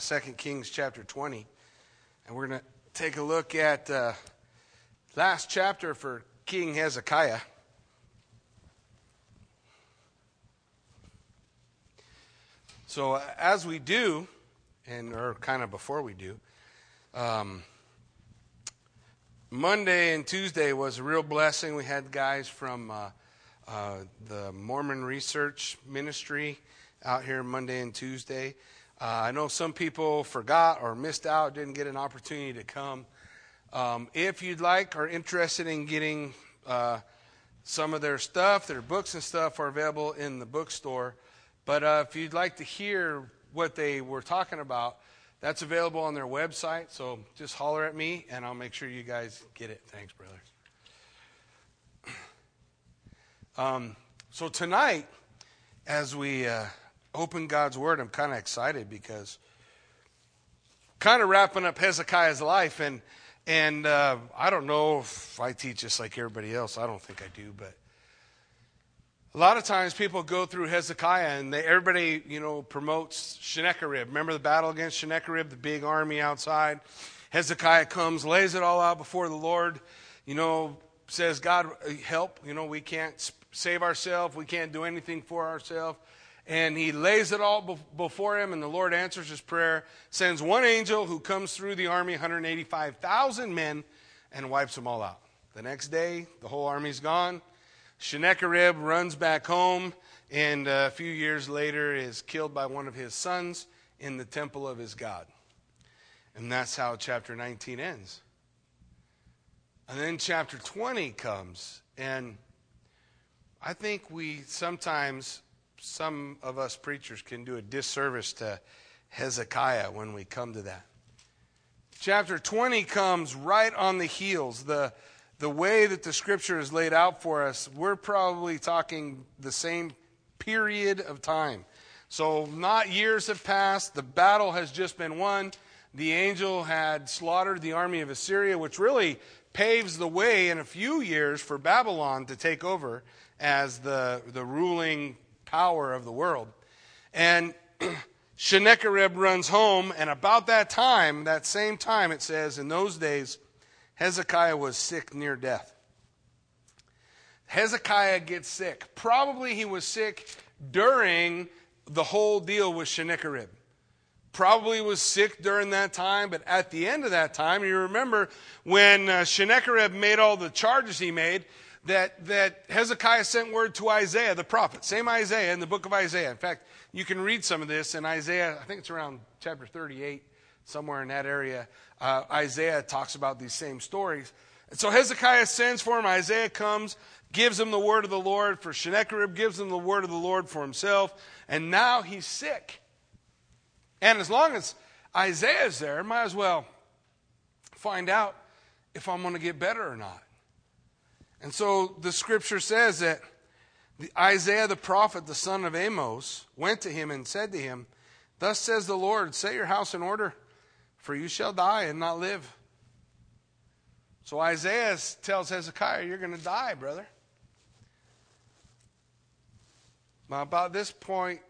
to 2 Kings chapter 20. And we're going to take a look at uh, last chapter for King Hezekiah. So, uh, as we do, and or kind of before we do, um, Monday and Tuesday was a real blessing. We had guys from uh, uh, the Mormon Research Ministry out here Monday and Tuesday. Uh, I know some people forgot or missed out, didn't get an opportunity to come. Um, if you'd like or interested in getting uh, some of their stuff, their books and stuff are available in the bookstore. But uh, if you'd like to hear what they were talking about, that's available on their website. So just holler at me and I'll make sure you guys get it. Thanks, brother. Um, so tonight, as we uh, open God's Word, I'm kind of excited because kind of wrapping up Hezekiah's life, and and uh, I don't know if I teach just like everybody else. I don't think I do, but a lot of times people go through Hezekiah, and they, everybody you know promotes Sennacherib. Remember the battle against Sennacherib, the big army outside. Hezekiah comes, lays it all out before the Lord. You know, says, God, help. You know, we can't save ourselves. We can't do anything for ourselves. And he lays it all before him, and the Lord answers his prayer, sends one angel who comes through the army, 185,000 men, and wipes them all out. The next day, the whole army's gone. Sennacherib runs back home, and a few years later is killed by one of his sons in the temple of his God. And that's how chapter 19 ends. And then chapter 20 comes, and I think we sometimes, some of us preachers can do a disservice to Hezekiah when we come to that. Chapter 20 comes right on the heels. The, the way that the scripture is laid out for us, we're probably talking the same period of time. So, not years have passed. The battle has just been won. The angel had slaughtered the army of Assyria, which really paves the way in a few years for Babylon to take over as the, the ruling power of the world. And Sennacherib runs home, and about that time, that same time, it says, in those days, Hezekiah was sick near death. Hezekiah gets sick. Probably he was sick during the whole deal with Sennacherib. Probably was sick during that time, but at the end of that time, you remember when uh, Sennacherib made all the charges he made, that, that Hezekiah sent word to Isaiah, the prophet, same Isaiah in the book of Isaiah. In fact, you can read some of this in Isaiah, I think it's around chapter 38, somewhere in that area. Uh, Isaiah talks about these same stories. And so Hezekiah sends for him. Isaiah comes, gives him the word of the Lord for Sennacherib, gives him the word of the Lord for himself, and now he's sick. And as long as Isaiah's there, might as well find out if I'm going to get better or not. And so the scripture says that Isaiah the prophet, the son of Amos, went to him and said to him, Thus says the Lord, set your house in order, for you shall die and not live. So Isaiah tells Hezekiah, You're going to die, brother. Now, about this point,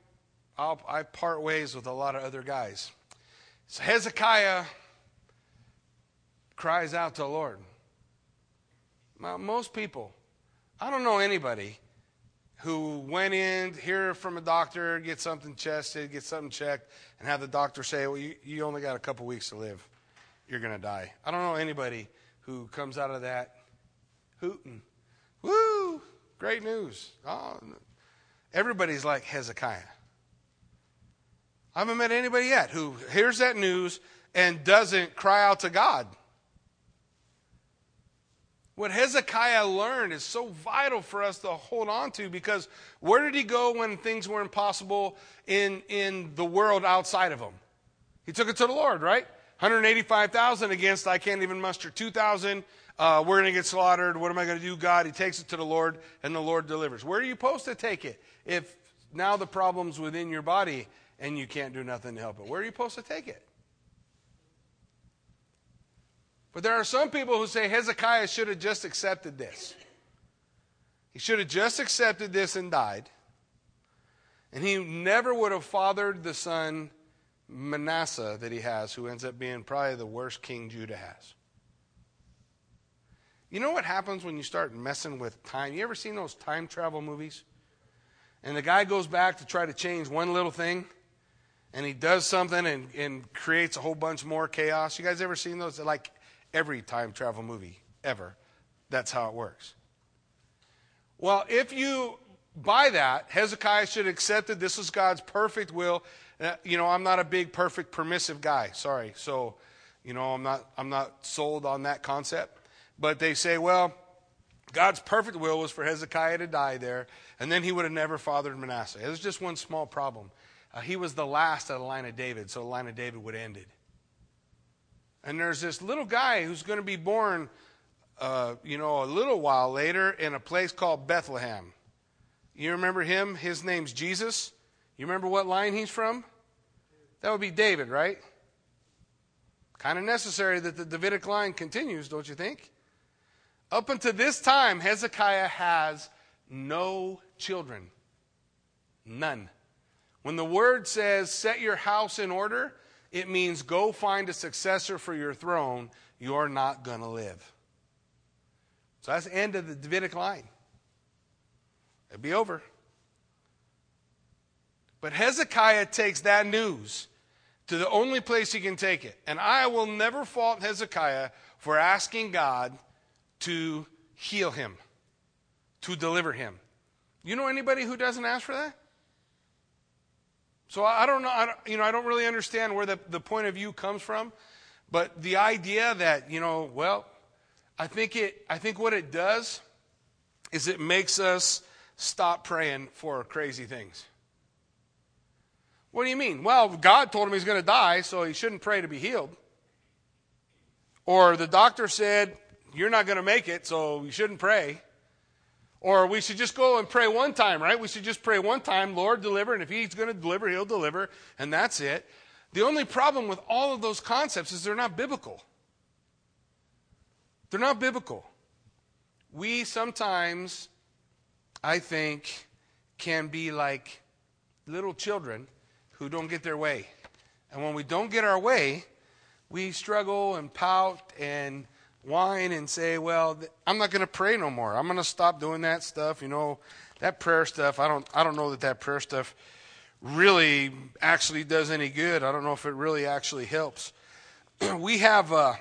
I'll, I part ways with a lot of other guys. So Hezekiah cries out to the Lord. Most people, I don't know anybody who went in, hear from a doctor, get something tested, get something checked, and have the doctor say, well, you, you only got a couple weeks to live. You're going to die. I don't know anybody who comes out of that hooting. Woo! Great news. Oh, everybody's like Hezekiah. I haven't met anybody yet who hears that news and doesn't cry out to God. What Hezekiah learned is so vital for us to hold on to because where did he go when things were impossible in, in the world outside of him? He took it to the Lord, right? 185,000 against, I can't even muster 2,000. Uh, we're going to get slaughtered. What am I going to do, God? He takes it to the Lord, and the Lord delivers. Where are you supposed to take it if now the problem's within your body and you can't do nothing to help it? Where are you supposed to take it? But there are some people who say Hezekiah should have just accepted this. He should have just accepted this and died. And he never would have fathered the son Manasseh that he has, who ends up being probably the worst king Judah has. You know what happens when you start messing with time? You ever seen those time travel movies? And the guy goes back to try to change one little thing, and he does something and, and creates a whole bunch more chaos. You guys ever seen those? Like every time travel movie ever. That's how it works. Well, if you buy that, Hezekiah should have accepted this was God's perfect will. Uh, you know, I'm not a big, perfect, permissive guy. Sorry. So, you know, I'm not, I'm not sold on that concept. But they say, well, God's perfect will was for Hezekiah to die there, and then he would have never fathered Manasseh. Was just one small problem. Uh, he was the last of the line of David, so the line of David would have ended. And there's this little guy who's going to be born, uh, you know, a little while later in a place called Bethlehem. You remember him? His name's Jesus. You remember what line he's from? That would be David, right? Kind of necessary that the Davidic line continues, don't you think? Up until this time, Hezekiah has no children. None. When the word says, set your house in order, it means go find a successor for your throne. You're not going to live. So that's the end of the Davidic line. It'd be over. But Hezekiah takes that news to the only place he can take it. And I will never fault Hezekiah for asking God to heal him, to deliver him. You know anybody who doesn't ask for that? So I don't know, I don't, you know, I don't really understand where the, the point of view comes from, but the idea that, you know, well, I think it, I think what it does is it makes us stop praying for crazy things. What do you mean? Well, God told him he's going to die, so he shouldn't pray to be healed. Or the doctor said, you're not going to make it, so you shouldn't pray. Or we should just go and pray one time, right? We should just pray one time, Lord, deliver, and if He's going to deliver, He'll deliver, and that's it. The only problem with all of those concepts is they're not biblical. They're not biblical. We sometimes, I think, can be like little children who don't get their way. And when we don't get our way, we struggle and pout and whine and say, well, I'm not going to pray no more. I'm going to stop doing that stuff. You know, that prayer stuff, I don't, I don't know that that prayer stuff really actually does any good. I don't know if it really actually helps. we have, uh,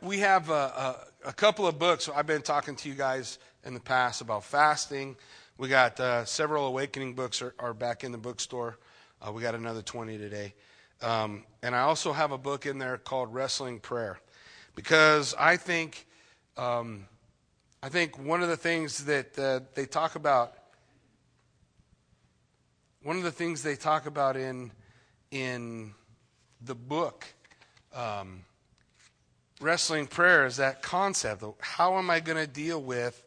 we have a, a, a, couple of books. I've been talking to you guys in the past about fasting. We got uh, several awakening books are, are, back in the bookstore. Uh, we got another 20 today. Um, and I also have a book in there called Wrestling Prayer because I think um, I think one of the things that uh, they talk about one of the things they talk about in in the book um, wrestling prayer is that concept of how am I going to deal with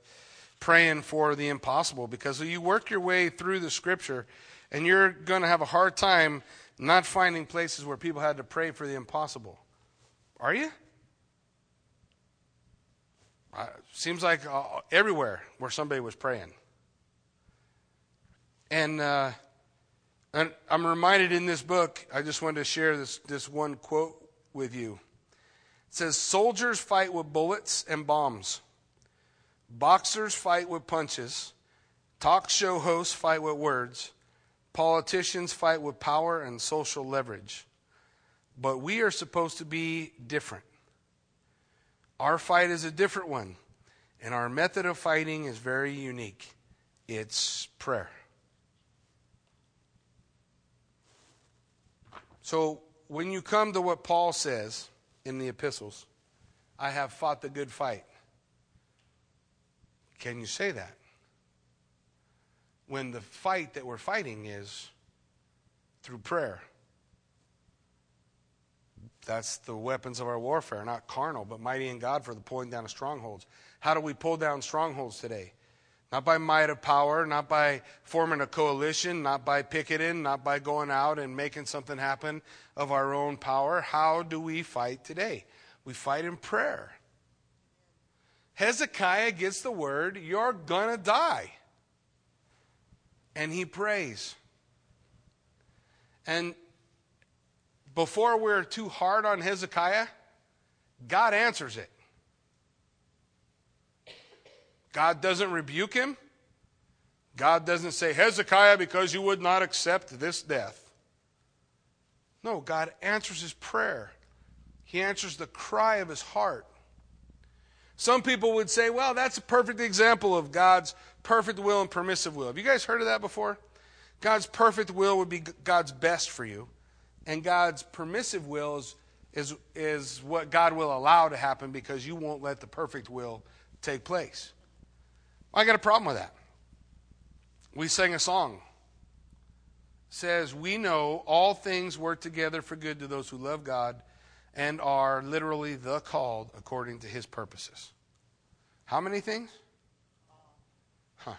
praying for the impossible because you work your way through the scripture and you're going to have a hard time not finding places where people had to pray for the impossible. Are you? Uh, seems like uh, everywhere where somebody was praying. And, uh, and I'm reminded in this book, I just wanted to share this, this one quote with you. It says, Soldiers fight with bullets and bombs, boxers fight with punches, talk show hosts fight with words, politicians fight with power and social leverage. But we are supposed to be different. Our fight is a different one, and our method of fighting is very unique it's prayer. So, when you come to what Paul says in the epistles, I have fought the good fight. Can you say that? When the fight that we're fighting is through prayer. That's the weapons of our warfare, not carnal, but mighty in God for the pulling down of strongholds. How do we pull down strongholds today? Not by might of power, not by forming a coalition, not by picketing, not by going out and making something happen of our own power. How do we fight today? We fight in prayer. Hezekiah gets the word, You're going to die. And he prays. And before we're too hard on Hezekiah, God answers it. God doesn't rebuke him. God doesn't say, Hezekiah, because you would not accept this death. No, God answers his prayer. He answers the cry of his heart. Some people would say, well, that's a perfect example of God's perfect will and permissive will. Have you guys heard of that before? God's perfect will would be God's best for you, and God's permissive will is, is, what God will allow to happen because you won't let the perfect will take place. I got a problem with that. We sang a song. It says, We know all things work together for good to those who love God and are literally the called according to his purposes. How many things? Huh.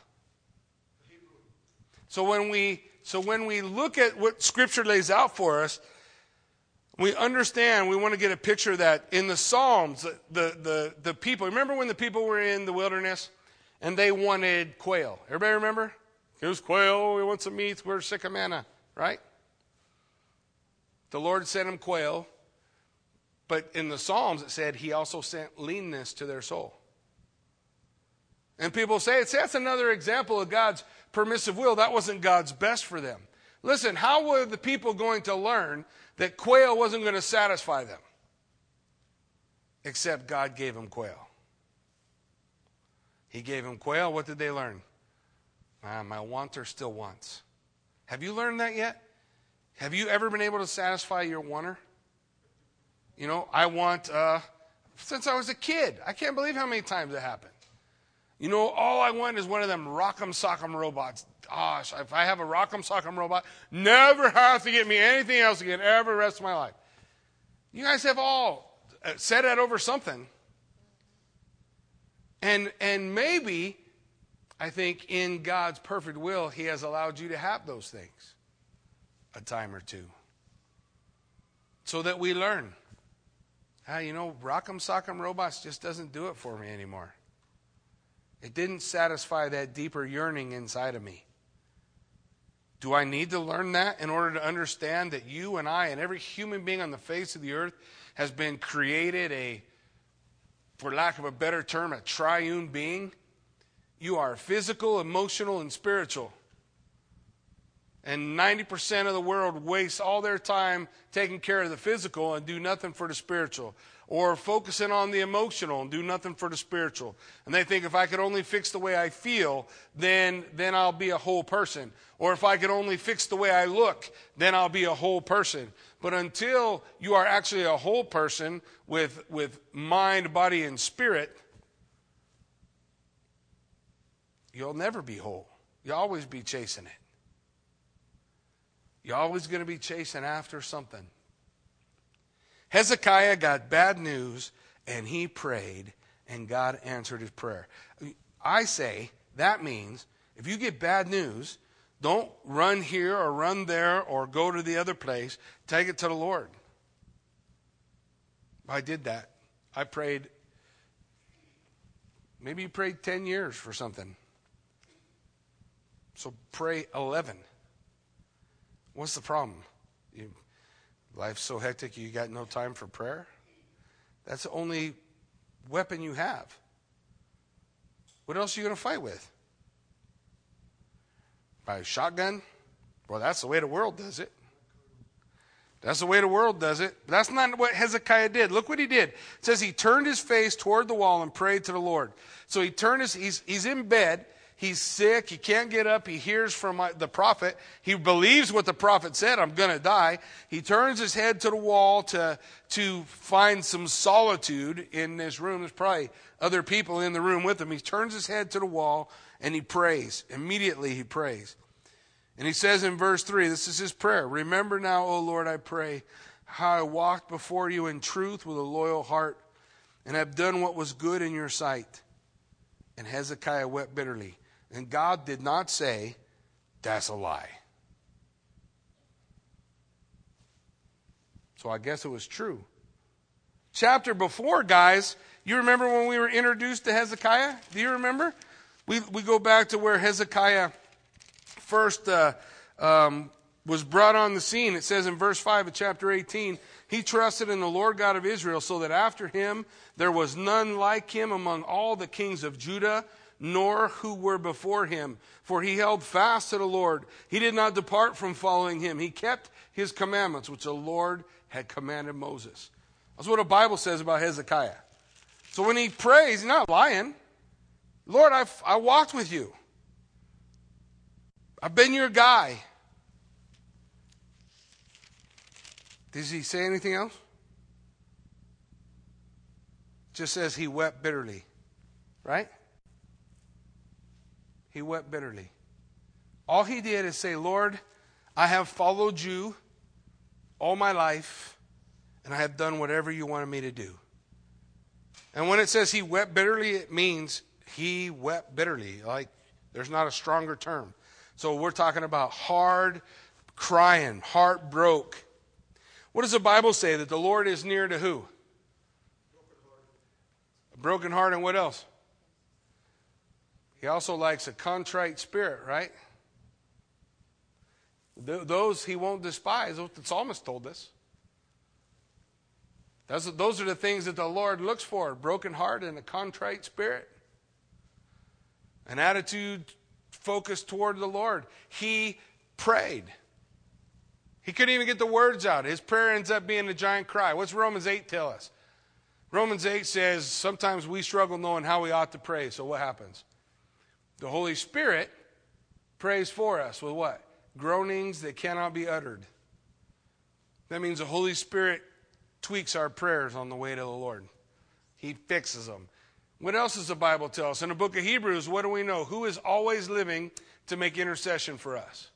So when we so when we look at what scripture lays out for us, we understand, we want to get a picture that in the Psalms, the, the, the, people, remember when the people were in the wilderness? and they wanted quail. Everybody remember? Here's quail. We want some meat. We're sick of manna, right? The Lord sent them quail, but in the Psalms it said He also sent leanness to their soul. And people say, it's that's another example of God's permissive will. That wasn't God's best for them. Listen, how were the people going to learn that quail wasn't going to satisfy them? Except God gave them quail. He gave them quail. What did they learn? Ah, my wanter still wants. Have you learned that yet? Have you ever been able to satisfy your wanter? You know, I want, uh, since I was a kid, I can't believe how many times it happened. You know, all I want is one of them rock'em sock'em robots. Gosh, if I have a rock'em sock'em robot, never have to get me anything else again ever rest of my life. You guys have all uh, said that over something. And, and maybe, I think, in God's perfect will, He has allowed you to have those things a time or two. So that we learn. Ah, you know, Rock'em Sock'em Robots just doesn't do it for me anymore. It didn't satisfy that deeper yearning inside of me. Do I need to learn that in order to understand that you and I and every human being on the face of the earth has been created a for lack of a better term, a triune being. You are physical, emotional, and spiritual. And 90% of the world wastes all their time taking care of the physical and do nothing for the spiritual. Or focusing on the emotional and do nothing for the spiritual. And they think if I could only fix the way I feel, then, then I'll be a whole person. Or if I could only fix the way I look, then I'll be a whole person. But until you are actually a whole person with, with mind, body, and spirit, you'll never be whole. You'll always be chasing it. You're always going to be chasing after something. Hezekiah got bad news and he prayed, and God answered his prayer. I say that means if you get bad news don't run here or run there or go to the other place. Take it to the Lord. I did that. I prayed, maybe you prayed 10 years for something. So pray 11. What's the problem? Life's so hectic you got no time for prayer? That's the only weapon you have. What else are you going to fight with? By a shotgun? Well, that's the way the world does it. That's the way the world does it. But that's not what Hezekiah did. Look what he did. It says he turned his face toward the wall and prayed to the Lord. So he turned his, he's, he's in bed. He's sick. He can't get up. He hears from uh, the prophet. He believes what the prophet said. I'm going to die. He turns his head to the wall to, to find some solitude in this room. There's probably other people in the room with him. He turns his head to the wall and he prays. Immediately he prays. And he says in verse 3, this is his prayer Remember now, O Lord, I pray, how I walked before you in truth with a loyal heart and have done what was good in your sight. And Hezekiah wept bitterly. And God did not say, That's a lie. So I guess it was true. Chapter before, guys, you remember when we were introduced to Hezekiah? Do you remember? We, we go back to where Hezekiah first uh, um, was brought on the scene, it says in verse 5 of chapter 18, he trusted in the Lord God of Israel, so that after him there was none like him among all the kings of Judah, nor who were before him. For he held fast to the Lord. He did not depart from following him. He kept his commandments, which the Lord had commanded Moses. That's what the Bible says about Hezekiah. So when he prays, he's not lying. Lord, I've, I walked with you. I've been your guy. Does he say anything else? Just says he wept bitterly. Right? He wept bitterly. All he did is say, Lord, I have followed you all my life, and I have done whatever you wanted me to do. And when it says he wept bitterly, it means he wept bitterly. Like, there's not a stronger term. So we're talking about hard crying, heart broke. What does the Bible say? That the Lord is near to who? Broken A broken heart, and what else? He also likes a contrite spirit, right? Those he won't despise. The psalmist told us. Those, those are the things that the Lord looks for broken heart and a contrite spirit. An attitude focused toward the Lord. He prayed. He couldn't even get the words out. His prayer ends up being a giant cry. What's Romans 8 tell us? Romans 8 says sometimes we struggle knowing how we ought to pray. So what happens? The Holy Spirit prays for us with what? Groanings that cannot be uttered. That means the Holy Spirit tweaks our prayers on the way to the Lord. He fixes them. What else does the Bible tell us? In the book of Hebrews, what do we know? Who is always living to make intercession for us?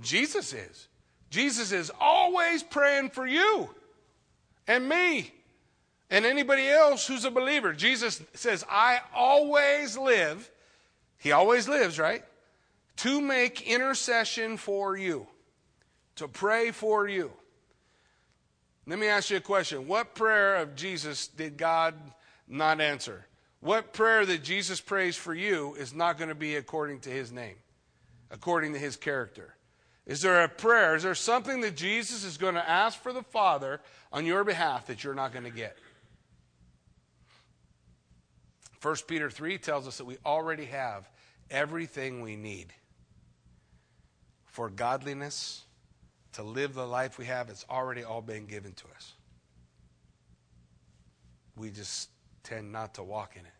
Jesus is. Jesus is always praying for you and me and anybody else who's a believer. Jesus says, I always live. He always lives, right? To make intercession for you, to pray for you. Let me ask you a question. What prayer of Jesus did God not answer. What prayer that Jesus prays for you is not going to be according to his name, according to his character? Is there a prayer? Is there something that Jesus is going to ask for the Father on your behalf that you're not going to get? 1 Peter 3 tells us that we already have everything we need for godliness, to live the life we have. It's already all been given to us. We just tend not to walk in it.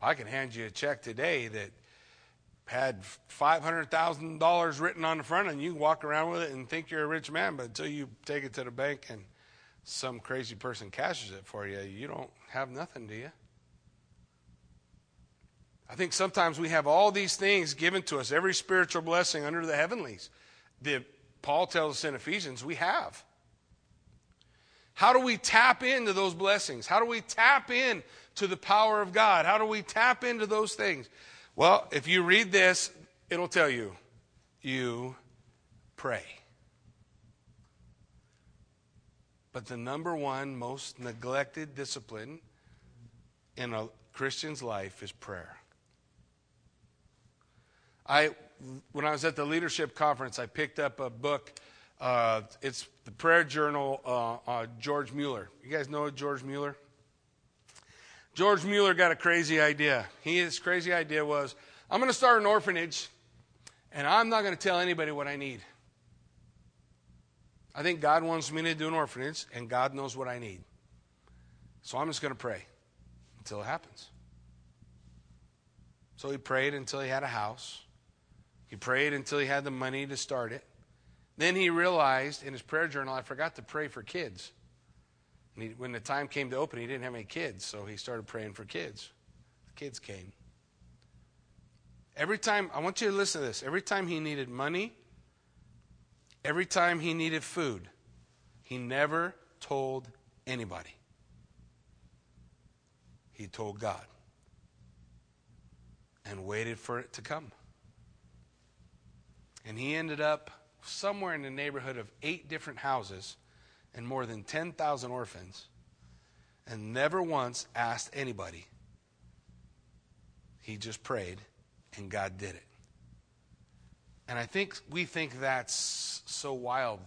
I can hand you a check today that had $500,000 written on the front, and you walk around with it and think you're a rich man, but until you take it to the bank and some crazy person cashes it for you, you don't have nothing, do you? I think sometimes we have all these things given to us, every spiritual blessing under the heavenlies. that Paul tells us in Ephesians we have. How do we tap into those blessings? How do we tap in to the power of God? How do we tap into those things? Well, if you read this, it'll tell you you pray. But the number one most neglected discipline in a Christian's life is prayer. I when I was at the leadership conference, I picked up a book uh, it's the prayer journal, uh, uh, George Mueller. You guys know George Mueller? George Mueller got a crazy idea. He, his crazy idea was I'm going to start an orphanage, and I'm not going to tell anybody what I need. I think God wants me to do an orphanage, and God knows what I need. So I'm just going to pray until it happens. So he prayed until he had a house. He prayed until he had the money to start it. Then he realized in his prayer journal, I forgot to pray for kids. He, when the time came to open, he didn't have any kids, so he started praying for kids. The kids came. Every time, I want you to listen to this. Every time he needed money, every time he needed food, he never told anybody. He told God and waited for it to come. And he ended up somewhere in the neighborhood of eight different houses and more than 10,000 orphans and never once asked anybody. He just prayed and God did it. And I think we think that's so wild.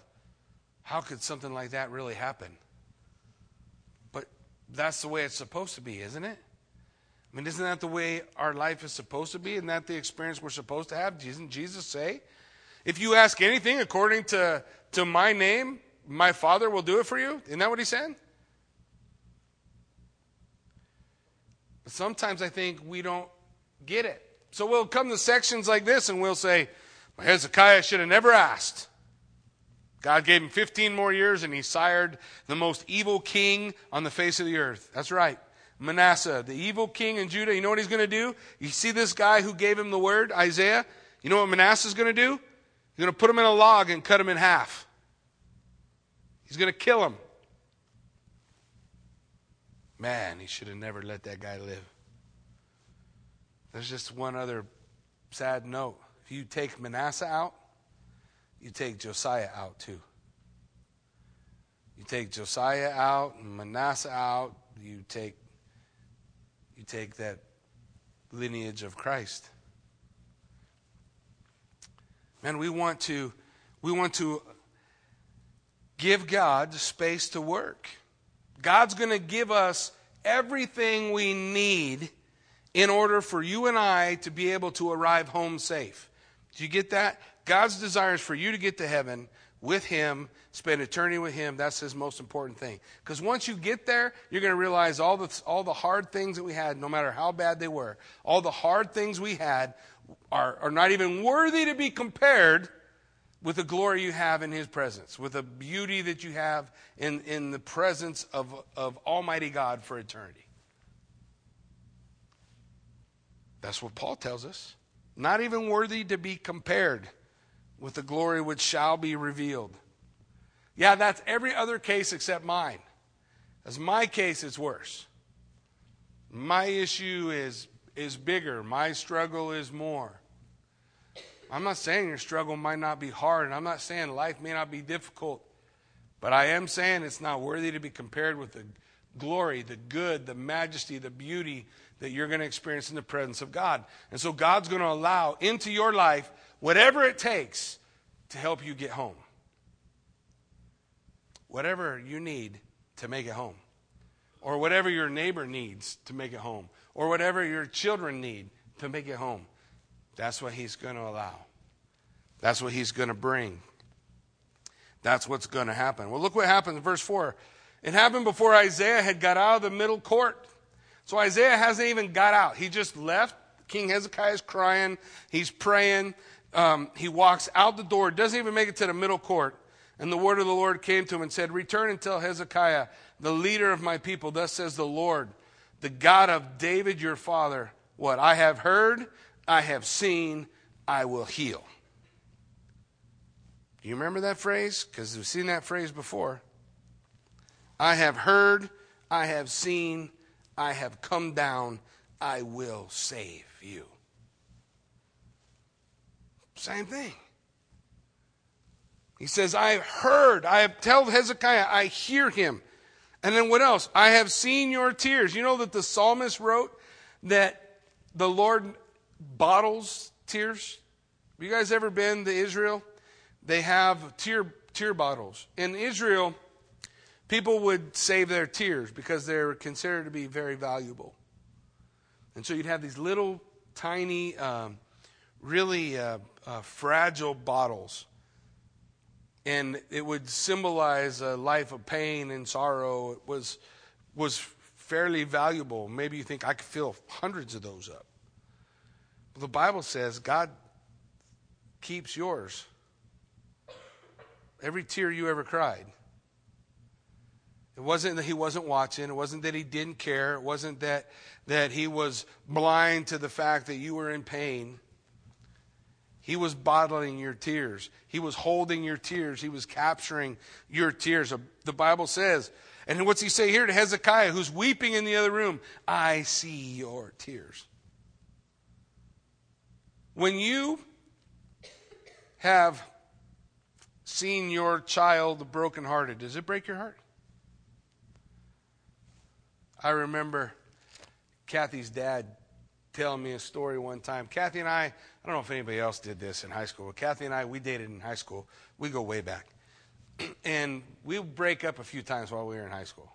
How could something like that really happen? But that's the way it's supposed to be, isn't it? I mean, isn't that the way our life is supposed to be? Isn't that the experience we're supposed to have? Doesn't Jesus say, if you ask anything according to, to my name, my Father will do it for you? Isn't that what he said? But sometimes I think we don't get it. So we'll come to sections like this and we'll say, Hezekiah should have never asked. God gave him 15 more years and he sired the most evil king on the face of the earth. That's right. Manasseh, the evil king in Judah. You know what he's going to do? You see this guy who gave him the word, Isaiah? You know what Manasseh's going to do? He's going to put him in a log and cut him in half. He's going to kill him. Man, he should have never let that guy live. There's just one other sad note. If you take Manasseh out, you take Josiah out too. You take Josiah out and Manasseh out, you take you take that lineage of Christ. Man, we want to we want to give God space to work. God's going to give us everything we need in order for you and I to be able to arrive home safe. Do you get that? God's desire is for you to get to heaven with Him, spend eternity with Him. That's His most important thing. Because once you get there, you're going to realize all the, all the hard things that we had, no matter how bad they were, all the hard things we had are, are not even worthy to be compared with the glory you have in His presence, with the beauty that you have in, in the presence of, of Almighty God for eternity. That's what Paul tells us. Not even worthy to be compared with the glory which shall be revealed. Yeah, that's every other case except mine. As my case, it's worse. My issue is, is bigger. My struggle is more. I'm not saying your struggle might not be hard, and I'm not saying life may not be difficult, but I am saying it's not worthy to be compared with the glory, the good, the majesty, the beauty that you're going to experience in the presence of God. And so God's going to allow into your life whatever it takes to help you get home. Whatever you need to make it home, or whatever your neighbor needs to make it home, or whatever your children need to make it home. That's what he's going to allow. That's what he's going to bring. That's what's going to happen. Well, look what happens verse 4. It happened before Isaiah had got out of the middle court. So Isaiah hasn't even got out. He just left. King Hezekiah is crying. He's praying. Um, he walks out the door, doesn't even make it to the middle court. And the word of the Lord came to him and said, Return and tell Hezekiah, the leader of my people, thus says the Lord, the God of David your father, what? I have heard I have seen, I will heal. Do you remember that phrase? Because we've seen that phrase before. I have heard, I have seen, I have come down, I will save you. Same thing. He says, I have heard, I have told Hezekiah, I hear him. And then what else? I have seen your tears. You know that the psalmist wrote that the Lord bottles tears. Have you guys ever been to Israel? They have tear tear bottles. In Israel, people would save their tears because they're considered to be very valuable. And so you'd have these little tiny, um, really uh, uh, fragile bottles. And it would symbolize a life of pain and sorrow. It was, was fairly valuable. Maybe you think I could fill hundreds of those up. But The Bible says God keeps yours. Every tear you ever cried. It wasn't that he wasn't watching. It wasn't that he didn't care. It wasn't that, that he was blind to the fact that you were in pain. He was bottling your tears. He was holding your tears. He was capturing your tears. Uh, the Bible says, and what's he say here to Hezekiah, who's weeping in the other room? I see your tears. When you have seen your child brokenhearted, does it break your heart? I remember Kathy's dad telling me a story one time. Kathy and I, I don't know if anybody else did this in high school, but Kathy and I, we dated in high school. We go way back. and we break up a few times while we were in high school.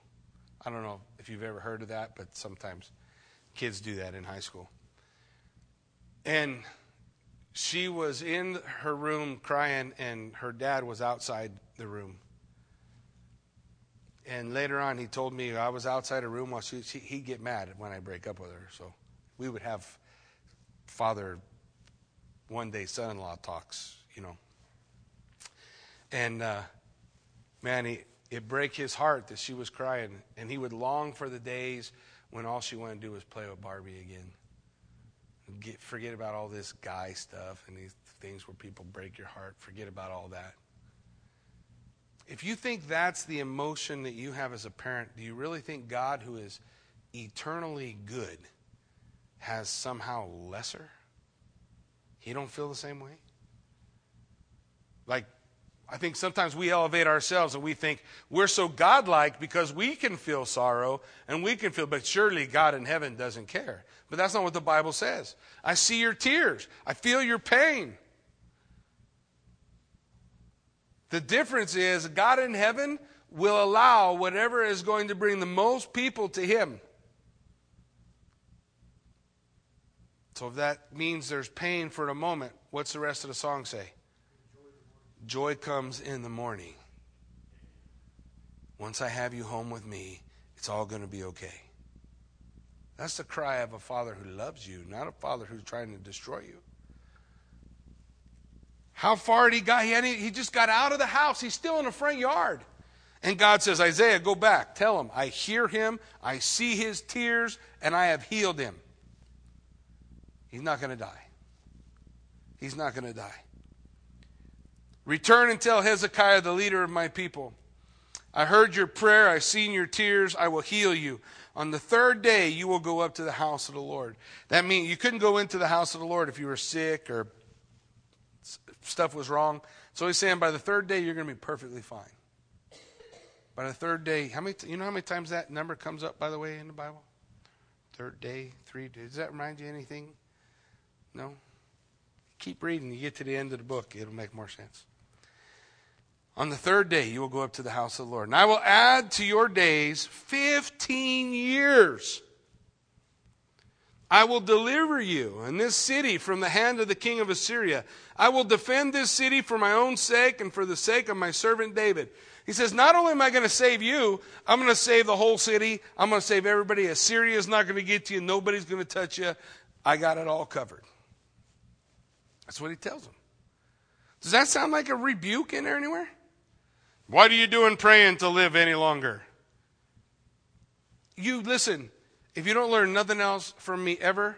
I don't know if you've ever heard of that, but sometimes kids do that in high school. And she was in her room crying, and her dad was outside the room. And later on, he told me I was outside a room while she, she, he'd get mad when I break up with her. So we would have father, one day son in law talks, you know. And uh, man, he, it break his heart that she was crying, and he would long for the days when all she wanted to do was play with Barbie again. Get, forget about all this guy stuff and these things where people break your heart. Forget about all that. If you think that's the emotion that you have as a parent, do you really think God, who is eternally good, has somehow lesser? He don't feel the same way? Like I think sometimes we elevate ourselves and we think we're so godlike because we can feel sorrow and we can feel, but surely God in heaven doesn't care. But that's not what the Bible says. I see your tears, I feel your pain. The difference is God in heaven will allow whatever is going to bring the most people to Him. So if that means there's pain for a moment, what's the rest of the song say? Joy comes in the morning. Once I have you home with me, it's all going to be okay. That's the cry of a father who loves you, not a father who's trying to destroy you. How far had he got? He, he just got out of the house. He's still in the front yard. And God says, Isaiah, go back. Tell him, I hear him, I see his tears, and I have healed him. He's not going to die. He's not going to die. Return and tell Hezekiah, the leader of my people, I heard your prayer, I've seen your tears, I will heal you. On the third day, you will go up to the house of the Lord. That means you couldn't go into the house of the Lord if you were sick or stuff was wrong. So he's saying by the third day, you're going to be perfectly fine. By the third day, how many? You know how many times that number comes up, by the way, in the Bible? Third day, three days. Does that remind you anything? No. Keep reading. You get to the end of the book, it'll make more sense. On the third day, you will go up to the house of the Lord. And I will add to your days 15 years. I will deliver you and this city from the hand of the king of Assyria. I will defend this city for my own sake and for the sake of my servant David. He says, Not only am I going to save you, I'm going to save the whole city. I'm going to save everybody. Assyria is not going to get to you. Nobody's going to touch you. I got it all covered. That's what he tells them. Does that sound like a rebuke in there anywhere? What are you doing praying to live any longer? You listen, if you don't learn nothing else from me ever,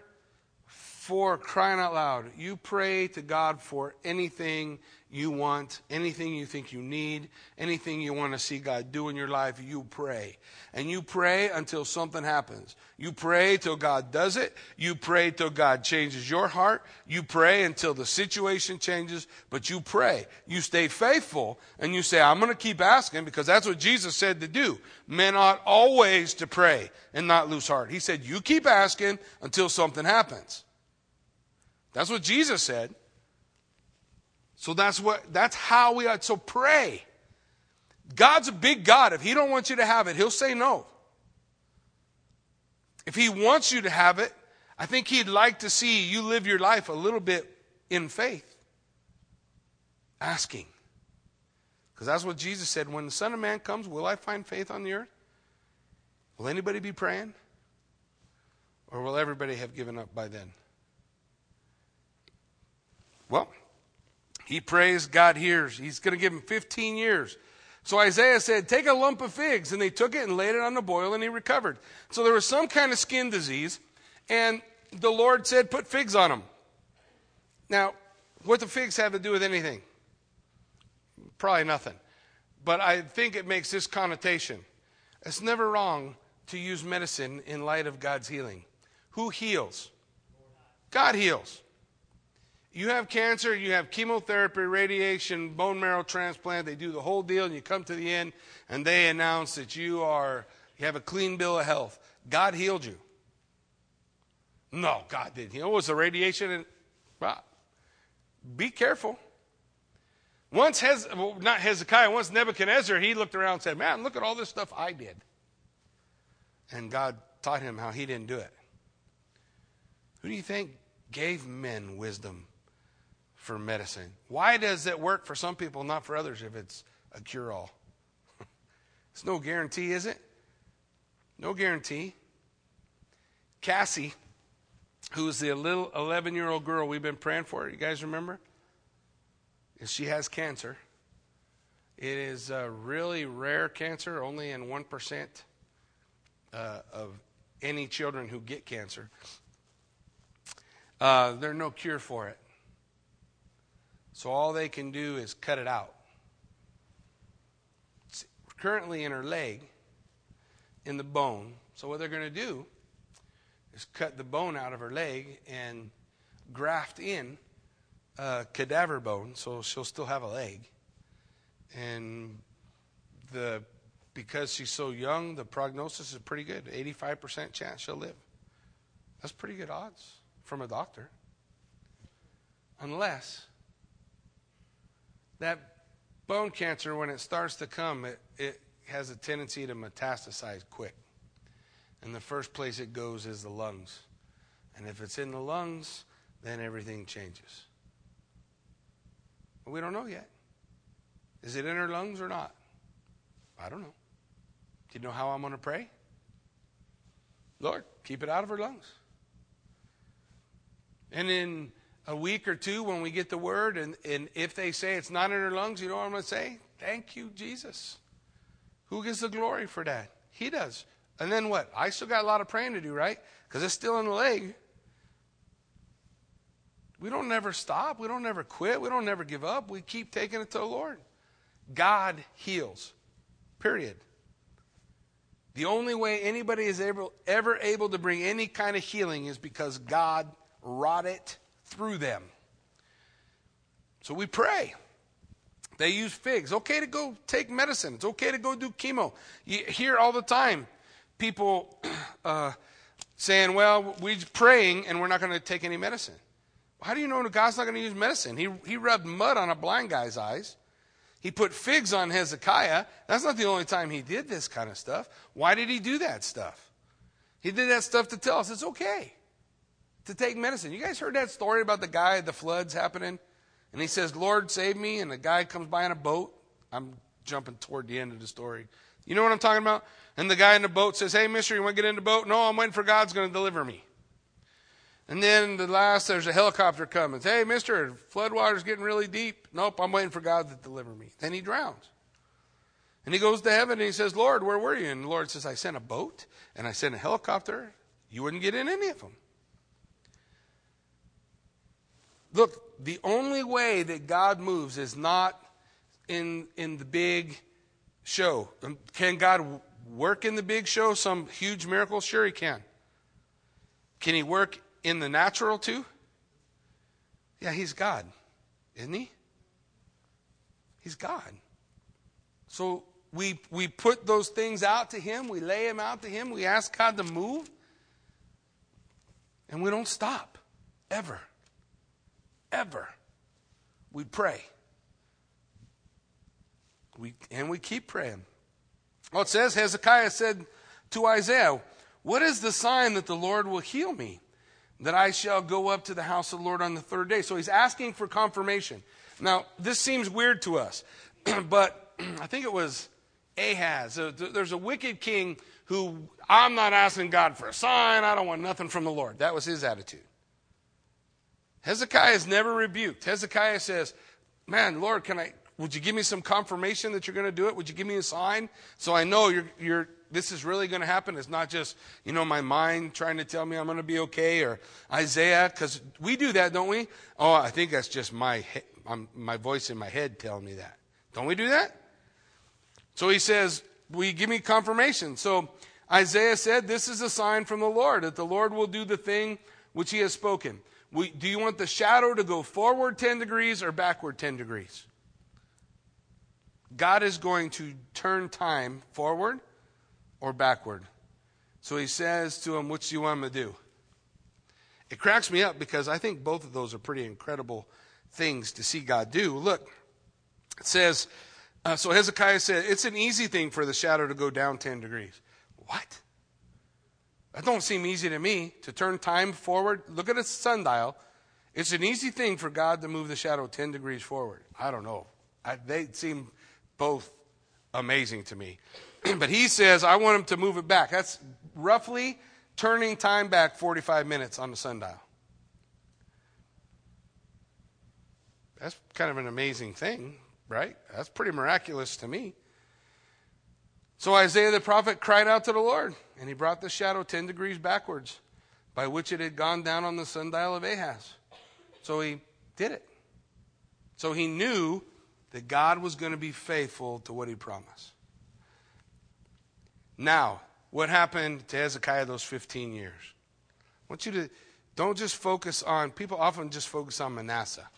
for crying out loud, you pray to God for anything you want, anything you think you need, anything you want to see God do in your life, you pray. And you pray until something happens. You pray till God does it. You pray till God changes your heart. You pray until the situation changes, but you pray. You stay faithful and you say, I'm going to keep asking because that's what Jesus said to do. Men ought always to pray and not lose heart. He said, You keep asking until something happens. That's what Jesus said. So that's what that's how we are. So pray. God's a big God. If He don't want you to have it, He'll say no. If He wants you to have it, I think He'd like to see you live your life a little bit in faith. Asking. Because that's what Jesus said. When the Son of Man comes, will I find faith on the earth? Will anybody be praying? Or will everybody have given up by then? Well, he prays, God hears. He's going to give him 15 years. So Isaiah said, Take a lump of figs. And they took it and laid it on the boil, and he recovered. So there was some kind of skin disease, and the Lord said, Put figs on him. Now, what the figs have to do with anything? Probably nothing. But I think it makes this connotation. It's never wrong to use medicine in light of God's healing. Who heals? God heals. You have cancer, you have chemotherapy, radiation, bone marrow transplant, they do the whole deal, and you come to the end, and they announce that you are you have a clean bill of health. God healed you. No, God didn't heal. It was the radiation. And, well, be careful. Once, Hez, well, not Hezekiah, once Nebuchadnezzar, he looked around and said, Man, look at all this stuff I did. And God taught him how he didn't do it. Who do you think gave men wisdom for medicine? Why does it work for some people, not for others, if it's a cure all? it's no guarantee, is it? No guarantee. Cassie, who's the little 11 year old girl we've been praying for, you guys remember? She has cancer. It is a really rare cancer, only in 1% uh, of any children who get cancer. Uh, there's no cure for it. So all they can do is cut it out. It's currently in her leg, in the bone. So what they're going to do is cut the bone out of her leg and graft in a cadaver bone, so she'll still have a leg. And the because she's so young, the prognosis is pretty good. 85% chance she'll live. That's pretty good odds from a doctor. Unless that bone cancer, when it starts to come, it, it has a tendency to metastasize quick. And the first place it goes is the lungs. And if it's in the lungs, then everything changes. But we don't know yet. Is it in her lungs or not? I don't know. Do you know how I'm going to pray? Lord, keep it out of her lungs. And in a week or two, when we get the word, and, and if they say it's not in her lungs, you know what I'm going to say? Thank you, Jesus. Who gets the glory for that? He does. And then what? I still got a lot of praying to do, right? Because it's still in the leg. We don't never stop. We don't never quit. We don't never give up. We keep taking it to the Lord. God heals. Period. The only way anybody is able, ever able to bring any kind of healing is because God wrought it through them. So we pray. They use figs. Okay to go take medicine. It's okay to go do chemo. You hear all the time people uh, saying, well, we're praying and we're not going to take any medicine. How do you know God's not going to use medicine? He, he rubbed mud on a blind guy's eyes. He put figs on Hezekiah. That's not the only time he did this kind of stuff. Why did he do that stuff? He did that stuff to tell us it's okay to take medicine. You guys heard that story about the guy, the floods happening? And he says, Lord, save me. And the guy comes by in a boat. I'm jumping toward the end of the story. You know what I'm talking about? And the guy in the boat says, Hey, mister, you want to get in the boat? No, I'm waiting for God's going to deliver me. And then the last, there's a helicopter coming. Hey, mister, floodwater's getting really deep. Nope, I'm waiting for God to deliver me. Then he drowns. And he goes to heaven and he says, Lord, where were you? And the Lord says, I sent a boat and I sent a helicopter. You wouldn't get in any of them. Look, the only way that God moves is not in, in the big show. Um, can God work in the big show, some huge miracle? Sure, He can. Can He work in the natural too? Yeah, He's God, isn't He? He's God. So we, we put those things out to Him, we lay them out to Him, we ask God to move, and we don't stop, ever ever. We pray. We, and we keep praying. Well, it says Hezekiah said to Isaiah, What is the sign that the Lord will heal me? That I shall go up to the house of the Lord on the third day. So he's asking for confirmation. Now, this seems weird to us, but I think it was Ahaz. There's a wicked king who, I'm not asking God for a sign. I don't want nothing from the Lord. That was his attitude. Hezekiah is never rebuked. Hezekiah says, Man, Lord, can I, would you give me some confirmation that you're going to do it? Would you give me a sign so I know you're, you're, this is really going to happen? It's not just, you know, my mind trying to tell me I'm going to be okay or Isaiah, because we do that, don't we? Oh, I think that's just my, my voice in my head telling me that. Don't we do that? So he says, Will you give me confirmation? So Isaiah said, This is a sign from the Lord that the Lord will do the thing which he has spoken. We, do you want the shadow to go forward 10 degrees or backward 10 degrees? God is going to turn time forward or backward. So he says to him, What do you want him to do? it cracks me up because I think both of those are pretty incredible things to see God do. Look, it says, uh, so Hezekiah said, it's an easy thing for the shadow to go down 10 degrees. What? That don't seem easy to me to turn time forward. Look at a sundial. It's an easy thing for God to move the shadow 10 degrees forward. I don't know. I, they seem both amazing to me. but he says, I want him to move it back. That's roughly turning time back 45 minutes on the sundial. That's kind of an amazing thing, right? That's pretty miraculous to me. So Isaiah the prophet cried out to the Lord, and he brought the shadow 10 degrees backwards, by which it had gone down on the sundial of Ahaz. So he did it. So he knew that God was going to be faithful to what he promised. Now, what happened to Hezekiah those 15 years? I want you to don't just focus on, people often just focus on Manasseh.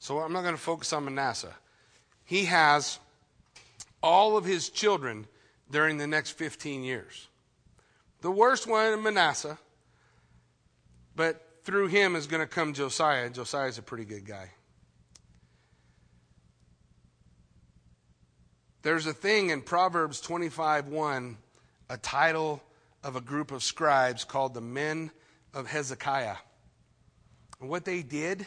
So I'm not going to focus on Manasseh. He has all of his children during the next 15 years. The worst one, Manasseh, but through him is going to come Josiah. Josiah is a pretty good guy. There's a thing in Proverbs 25 1, a title of a group of scribes called the Men of Hezekiah. And what they did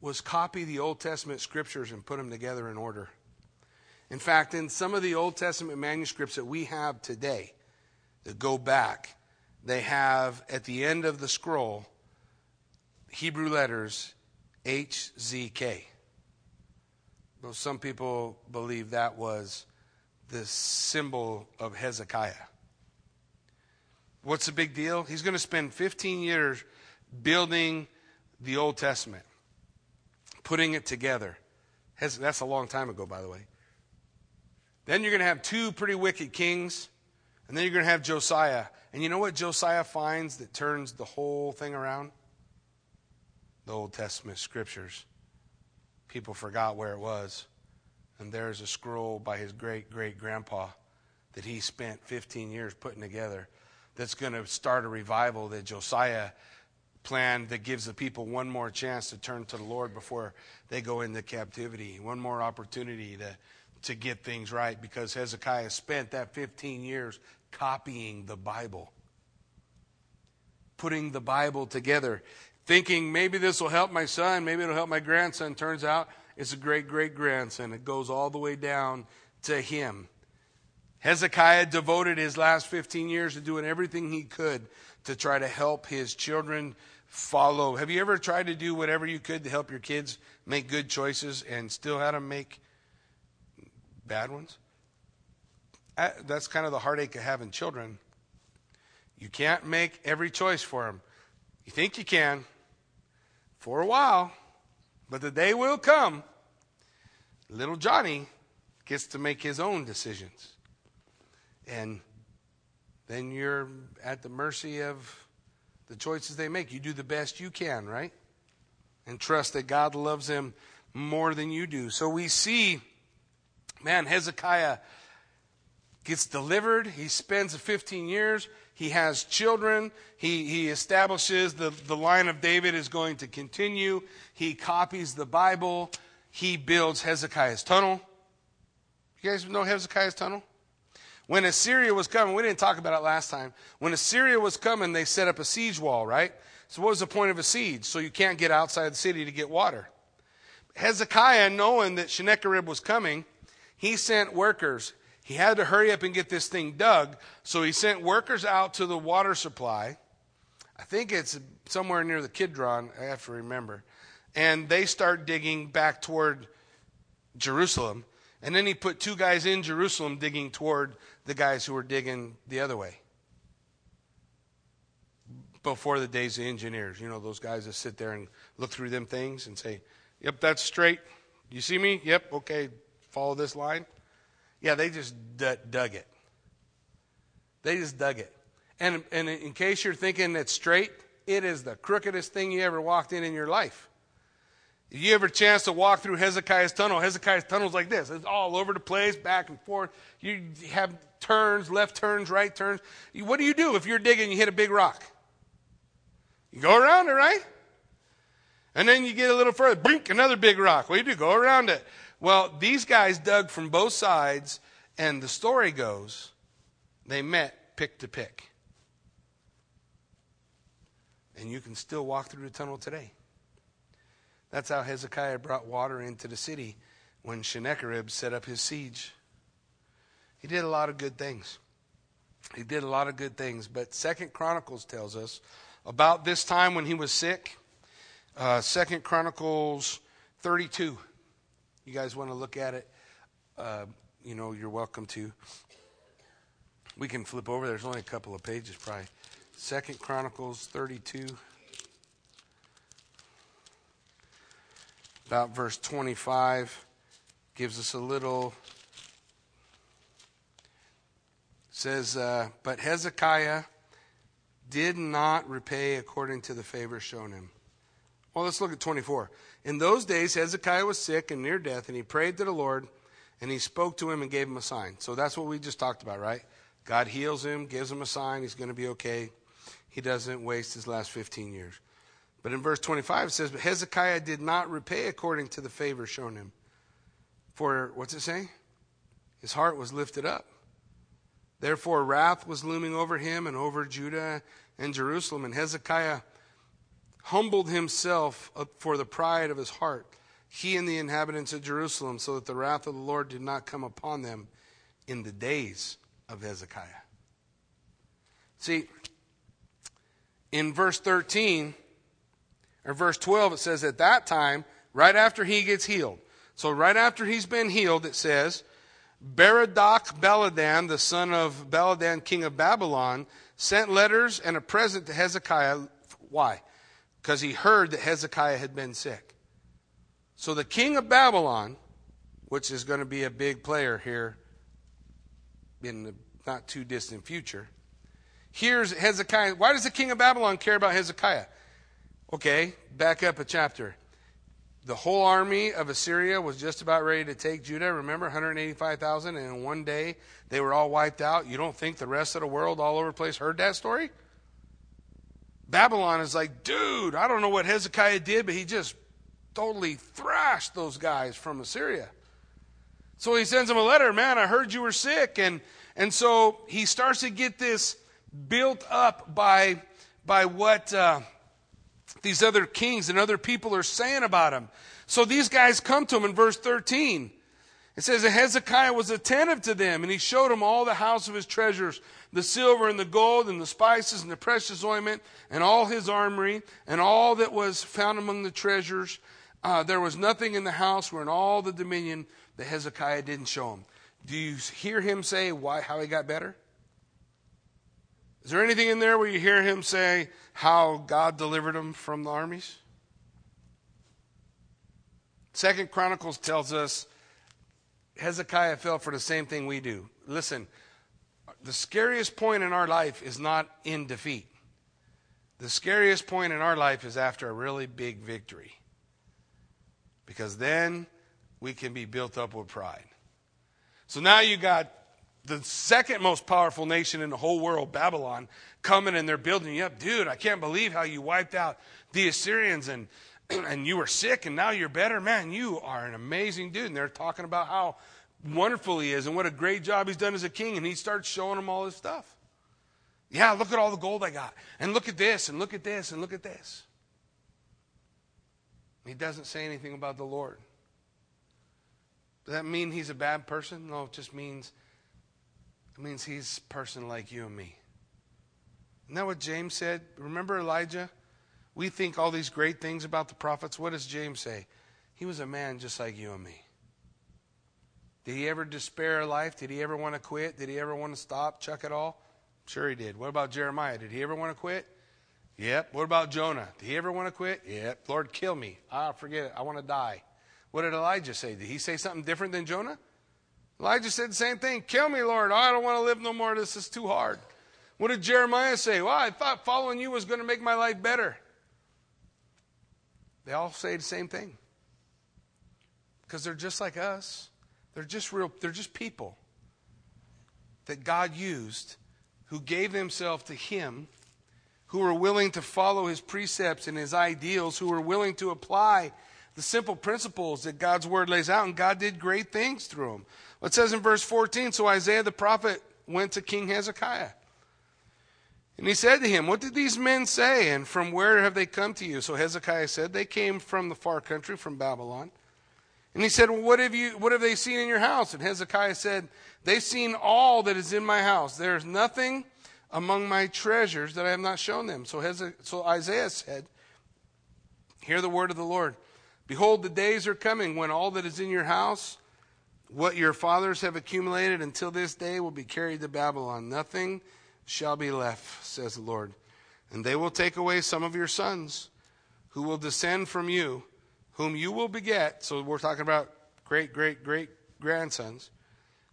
was copy the Old Testament scriptures and put them together in order. In fact, in some of the Old Testament manuscripts that we have today that go back, they have at the end of the scroll Hebrew letters HZK. Though some people believe that was the symbol of Hezekiah. What's the big deal? He's going to spend 15 years building the Old Testament, putting it together. That's a long time ago, by the way. Then you're going to have two pretty wicked kings, and then you're going to have Josiah. And you know what Josiah finds that turns the whole thing around? The Old Testament scriptures. People forgot where it was. And there's a scroll by his great great grandpa that he spent 15 years putting together that's going to start a revival that Josiah planned that gives the people one more chance to turn to the Lord before they go into captivity, one more opportunity to to get things right because Hezekiah spent that 15 years copying the Bible, putting the Bible together, thinking maybe this will help my son, maybe it'll help my grandson. Turns out it's a great great grandson. It goes all the way down to him. Hezekiah devoted his last 15 years to doing everything he could to try to help his children follow. Have you ever tried to do whatever you could to help your kids make good choices and still had them make bad ones. That's kind of the heartache of having children. You can't make every choice for them. You think you can for a while, but the day will come. Little Johnny gets to make his own decisions. And then you're at the mercy of the choices they make. You do the best you can, right? And trust that God loves them more than you do. So we see Man, Hezekiah gets delivered. He spends 15 years. He has children. He, he establishes the, the line of David is going to continue. He copies the Bible. He builds Hezekiah's tunnel. You guys know Hezekiah's tunnel? When Assyria was coming, we didn't talk about it last time. When Assyria was coming, they set up a siege wall, right? So, what was the point of a siege? So you can't get outside the city to get water. Hezekiah, knowing that Sennacherib was coming, he sent workers. He had to hurry up and get this thing dug, so he sent workers out to the water supply. I think it's somewhere near the Kidron, I have to remember. And they start digging back toward Jerusalem. And then he put two guys in Jerusalem digging toward the guys who were digging the other way. Before the days of engineers, you know, those guys that sit there and look through them things and say, Yep, that's straight. You see me? Yep, okay, Follow this line? Yeah, they just d- dug it. They just dug it. And, and in case you're thinking it's straight, it is the crookedest thing you ever walked in in your life. If you ever chance to walk through Hezekiah's tunnel, Hezekiah's tunnel's like this. It's all over the place, back and forth. You have turns, left turns, right turns. What do you do if you're digging and you hit a big rock? You go around it, right? And then you get a little further, brink, another big rock. What do you do? Go around it. Well, these guys dug from both sides, and the story goes they met pick to pick. And you can still walk through the tunnel today. That's how Hezekiah brought water into the city when Sennacherib set up his siege. He did a lot of good things. He did a lot of good things, but Second Chronicles tells us about this time when he was sick. Uh, Second Chronicles 32. You guys want to look at it? Uh, you know, you're welcome to. We can flip over. There's only a couple of pages, probably. Second Chronicles 32. About verse 25 gives us a little says, uh, But Hezekiah did not repay according to the favor shown him. Well, let's look at 24. In those days, Hezekiah was sick and near death, and he prayed to the Lord, and he spoke to him and gave him a sign. So that's what we just talked about, right? God heals him, gives him a sign, he's going to be okay. He doesn't waste his last 15 years. But in verse 25 it says, But Hezekiah did not repay according to the favor shown him. For, what's it say? His heart was lifted up. Therefore, wrath was looming over him and over Judah and Jerusalem. And Hezekiah humbled himself for the pride of his heart, he and the inhabitants of Jerusalem, so that the wrath of the Lord did not come upon them in the days of Hezekiah. See, in verse 13, or verse 12, it says, At that time, right after he gets healed. So, right after he's been healed, it says, Berodach Baladan, the son of Baladan, king of Babylon, sent letters and a present to Hezekiah. Why? Because he heard that Hezekiah had been sick. So the king of Babylon, which is going to be a big player here in the not too distant future, here's Hezekiah. Why does the king of Babylon care about Hezekiah? Okay, back up a chapter the whole army of Assyria was just about ready to take Judah. Remember, 185,000, and in one day they were all wiped out. You don't think the rest of the world all over the place heard that story? Babylon is like, dude, I don't know what Hezekiah did, but he just totally thrashed those guys from Assyria. So he sends him a letter, man, I heard you were sick. And, and so he starts to get this built up by, by what. Uh, these other kings and other people are saying about him. So these guys come to him in verse 13. It says that Hezekiah was attentive to them, and he showed them all the house of his treasures, the silver and the gold, and the spices and the precious ointment, and all his armory, and all that was found among the treasures. Uh, there was nothing in the house where in all the dominion that Hezekiah didn't show him. Do you hear him say why how he got better? Is there anything in there where you hear him say how God delivered him from the armies? Second Chronicles tells us Hezekiah fell for the same thing we do. Listen, the scariest point in our life is not in defeat. The scariest point in our life is after a really big victory. Because then we can be built up with pride. So now you got the second most powerful nation in the whole world, Babylon, coming and they're building you up. Dude, I can't believe how you wiped out the Assyrians and, and you were sick and now you're better. Man, you are an amazing dude. And they're talking about how wonderful he is and what a great job he's done as a king. And he starts showing them all his stuff. Yeah, look at all the gold I got. And look at this and look at this and look at this. He doesn't say anything about the Lord. Does that mean he's a bad person? No, it just means it means he's a person like you and me. Isn't that what James said? Remember Elijah? We think all these great things about the prophets. What does James say? He was a man just like you and me. Did he ever despair of life? Did he ever want to quit? Did he ever want to stop, chuck it all? Sure he did. What about Jeremiah? Did he ever want to quit? Yep. What about Jonah? Did he ever want to quit? Yep. Lord, kill me. Ah, forget it. I want to die. What did Elijah say? Did he say something different than Jonah? Elijah said the same thing. Kill me, Lord. I don't want to live no more. This is too hard. What did Jeremiah say? Well, I thought following you was going to make my life better. They all say the same thing. Because they're just like us. They're just real, they're just people that God used who gave themselves to Him, who were willing to follow his precepts and his ideals, who were willing to apply the simple principles that God's word lays out, and God did great things through them. It says in verse 14 So Isaiah the prophet went to King Hezekiah. And he said to him, What did these men say, and from where have they come to you? So Hezekiah said, They came from the far country, from Babylon. And he said, well, what, have you, what have they seen in your house? And Hezekiah said, They've seen all that is in my house. There is nothing among my treasures that I have not shown them. So, so Isaiah said, Hear the word of the Lord. Behold, the days are coming when all that is in your house, what your fathers have accumulated until this day, will be carried to Babylon. Nothing shall be left, says the Lord. And they will take away some of your sons who will descend from you, whom you will beget. So we're talking about great, great, great grandsons.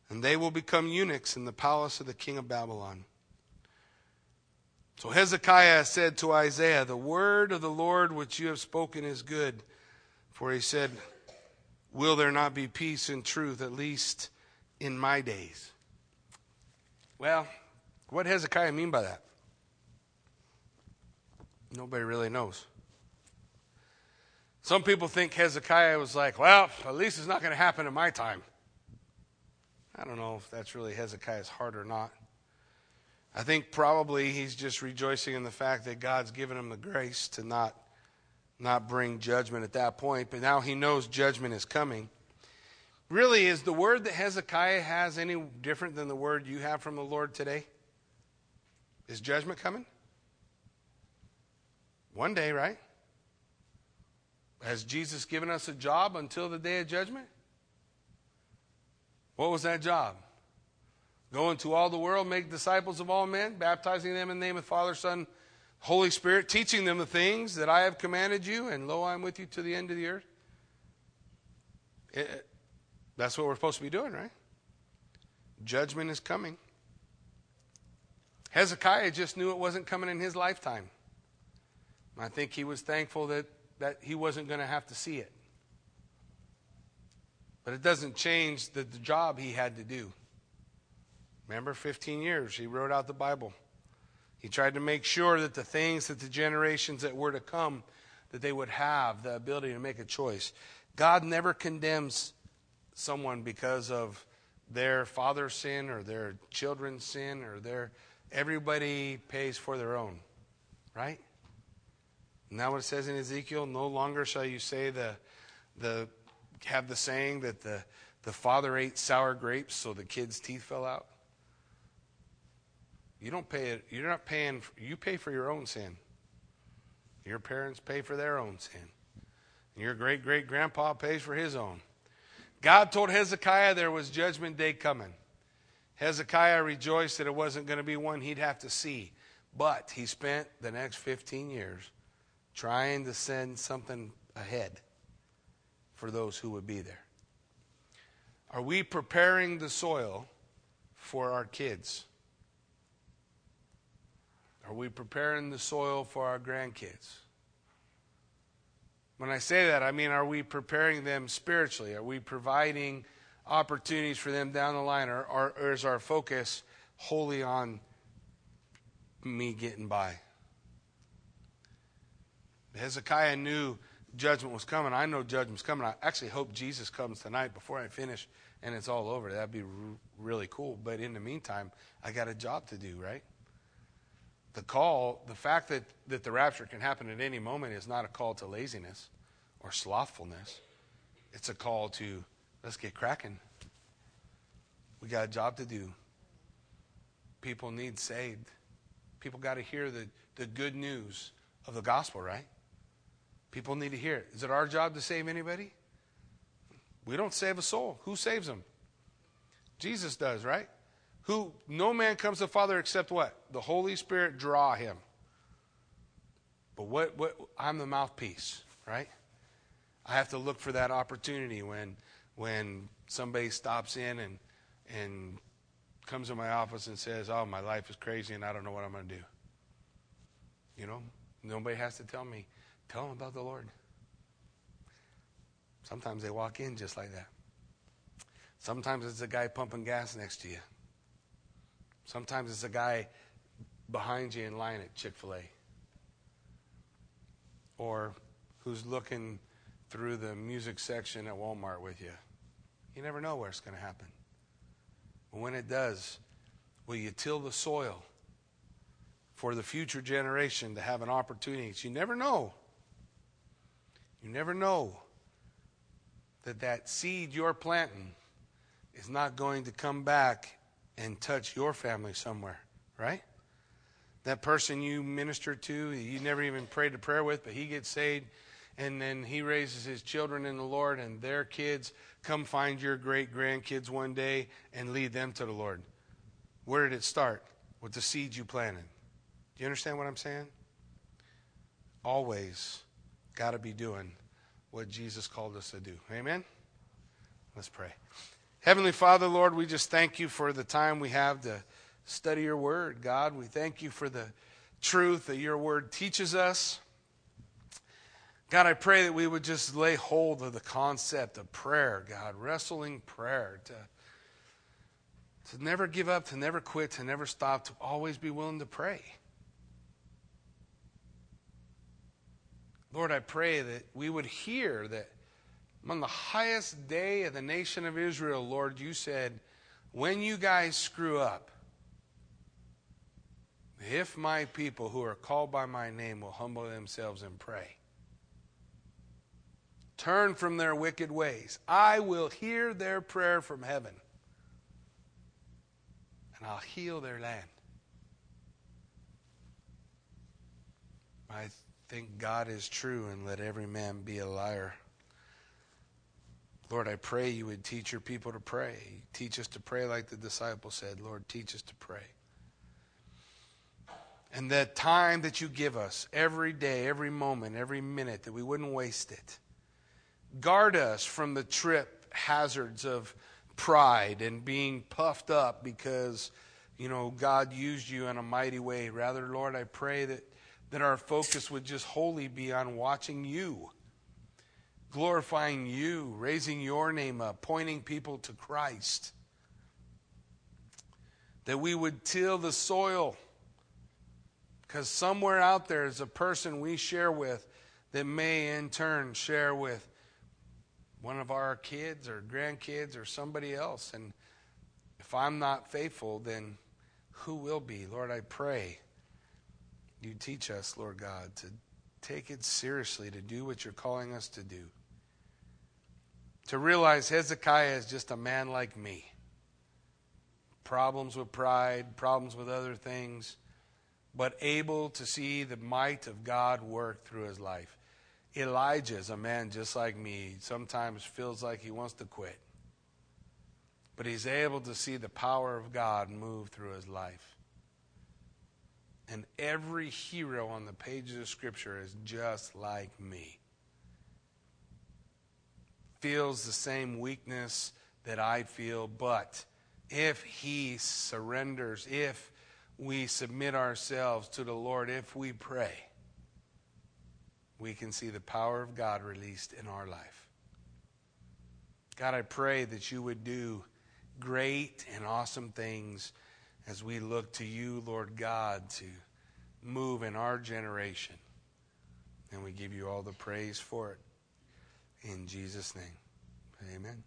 And they will become eunuchs in the palace of the king of Babylon. So Hezekiah said to Isaiah, The word of the Lord which you have spoken is good. For he said, Will there not be peace and truth, at least in my days? Well, what Hezekiah mean by that? Nobody really knows. Some people think Hezekiah was like, well, at least it's not going to happen in my time. I don't know if that's really Hezekiah's heart or not. I think probably he's just rejoicing in the fact that God's given him the grace to not, not bring judgment at that point, but now he knows judgment is coming. Really, is the word that Hezekiah has any different than the word you have from the Lord today? Is judgment coming? One day, right? Has Jesus given us a job until the day of judgment? What was that job? Go into all the world, make disciples of all men, baptizing them in the name of the Father, Son, Holy Spirit, teaching them the things that I have commanded you, and lo, I am with you to the end of the earth. It, that's what we're supposed to be doing, right? Judgment is coming. Hezekiah just knew it wasn't coming in his lifetime. I think he was thankful that, that he wasn't going to have to see it. But it doesn't change the, the job he had to do. Remember, 15 years, he wrote out the Bible. He tried to make sure that the things that the generations that were to come, that they would have the ability to make a choice. God never condemns someone because of their father's sin or their children's sin or their Everybody pays for their own, right? Isn't that what it says in Ezekiel? No longer shall you say the, the have the saying that the, the father ate sour grapes so the kid's teeth fell out. You don't pay it, you're not paying, you pay for your own sin. Your parents pay for their own sin. And your great great grandpa pays for his own. God told Hezekiah there was judgment day coming. Hezekiah rejoiced that it wasn't going to be one he'd have to see. But he spent the next 15 years trying to send something ahead for those who would be there. Are we preparing the soil for our kids? Are we preparing the soil for our grandkids? When I say that, I mean, are we preparing them spiritually? Are we providing opportunities for them down the line, or, or, or is our focus wholly on me getting by? Hezekiah knew judgment was coming. I know judgment's coming. I actually hope Jesus comes tonight before I finish and it's all over. That'd be really cool. But in the meantime, I got a job to do, right? The call, the fact that, that the rapture can happen at any moment is not a call to laziness or slothfulness. It's a call to Let's get cracking. We got a job to do. People need saved. People got to hear the, the good news of the gospel, right? People need to hear it. Is it our job to save anybody? We don't save a soul. Who saves them? Jesus does, right? Who no man comes to the Father except what? The Holy Spirit draw him. But what what I'm the mouthpiece, right? I have to look for that opportunity when when somebody stops in and and comes to my office and says, "Oh, my life is crazy and I don't know what I'm going to do." You know, nobody has to tell me. Tell them about the Lord. Sometimes they walk in just like that. Sometimes it's a guy pumping gas next to you. Sometimes it's a guy behind you in line at Chick fil A. or who's looking through the music section at Walmart with you. You never know where it's going to happen. But when it does, will you till the soil for the future generation to have an opportunity? You never know. You never know that that seed you're planting is not going to come back and touch your family somewhere, right? That person you minister to, you never even prayed a prayer with, but he gets saved, and then he raises his children in the Lord, and their kids come find your great grandkids one day and lead them to the Lord. Where did it start? With the seed you planted. Do you understand what I'm saying? Always got to be doing what Jesus called us to do. Amen? Let's pray. Heavenly Father, Lord, we just thank you for the time we have to study your word. God, we thank you for the truth that your word teaches us. God, I pray that we would just lay hold of the concept of prayer, God, wrestling prayer, to, to never give up, to never quit, to never stop, to always be willing to pray. Lord, I pray that we would hear that on the highest day of the nation of Israel, Lord, you said, when you guys screw up, if my people who are called by my name will humble themselves and pray, turn from their wicked ways, I will hear their prayer from heaven and I'll heal their land. I think God is true and let every man be a liar. Lord, I pray you would teach your people to pray. Teach us to pray like the disciples said. Lord, teach us to pray. And that time that you give us every day, every moment, every minute, that we wouldn't waste it. Guard us from the trip hazards of pride and being puffed up because, you know, God used you in a mighty way. Rather, Lord, I pray that, that our focus would just wholly be on watching you glorifying you, raising your name up, pointing people to Christ. That we would till the soil. Because somewhere out there is a person we share with that may in turn share with one of our kids or grandkids or somebody else. And if I'm not faithful, then who will be? Lord, I pray you teach us, Lord God, to take it seriously, to do what you're calling us to do to realize Hezekiah is just a man like me. Problems with pride, problems with other things, but able to see the might of God work through his life. Elijah is a man just like me. Sometimes feels like he wants to quit. But he's able to see the power of God move through his life. And every hero on the pages of Scripture is just like me feels the same weakness that I feel, but if he surrenders, if we submit ourselves to the Lord, if we pray, we can see the power of God released in our life. God, I pray that you would do great and awesome things as we look to you, Lord God, to move in our generation. And we give you all the praise for it. In Jesus' name, amen.